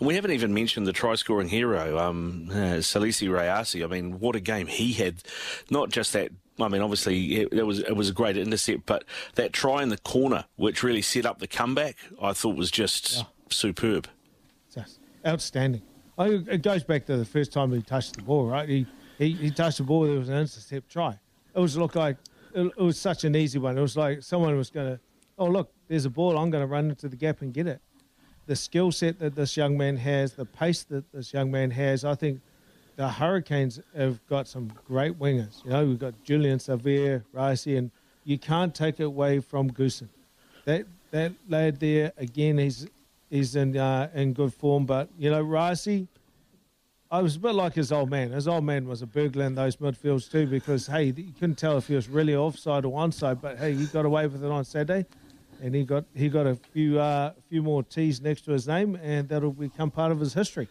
We haven't even mentioned the try-scoring hero, um, uh, Salesi Rayasi. I mean, what a game he had! Not just that. I mean, obviously it, it, was it was a great intercept, but that try in the corner, which really set up the comeback, I thought was just yeah. superb. Just outstanding. I, it goes back to the first time he touched the ball, right? He he, he touched the ball. There was an intercept try. It was look like it, it was such an easy one. It was like someone was going to, oh look, there's a ball. I'm going to run into the gap and get it the skill set that this young man has, the pace that this young man has, I think the Hurricanes have got some great wingers. You know, we've got Julian Savea, Ricey, and you can't take it away from Goosen. That that lad there again, he's he's in uh, in good form. But you know, Ricey, I was a bit like his old man. His old man was a burglar in those midfields too, because hey, you couldn't tell if he was really offside or onside. But hey, he got away with it on Saturday and he got he got a few uh, few more T's next to his name, and that'll become part of his history.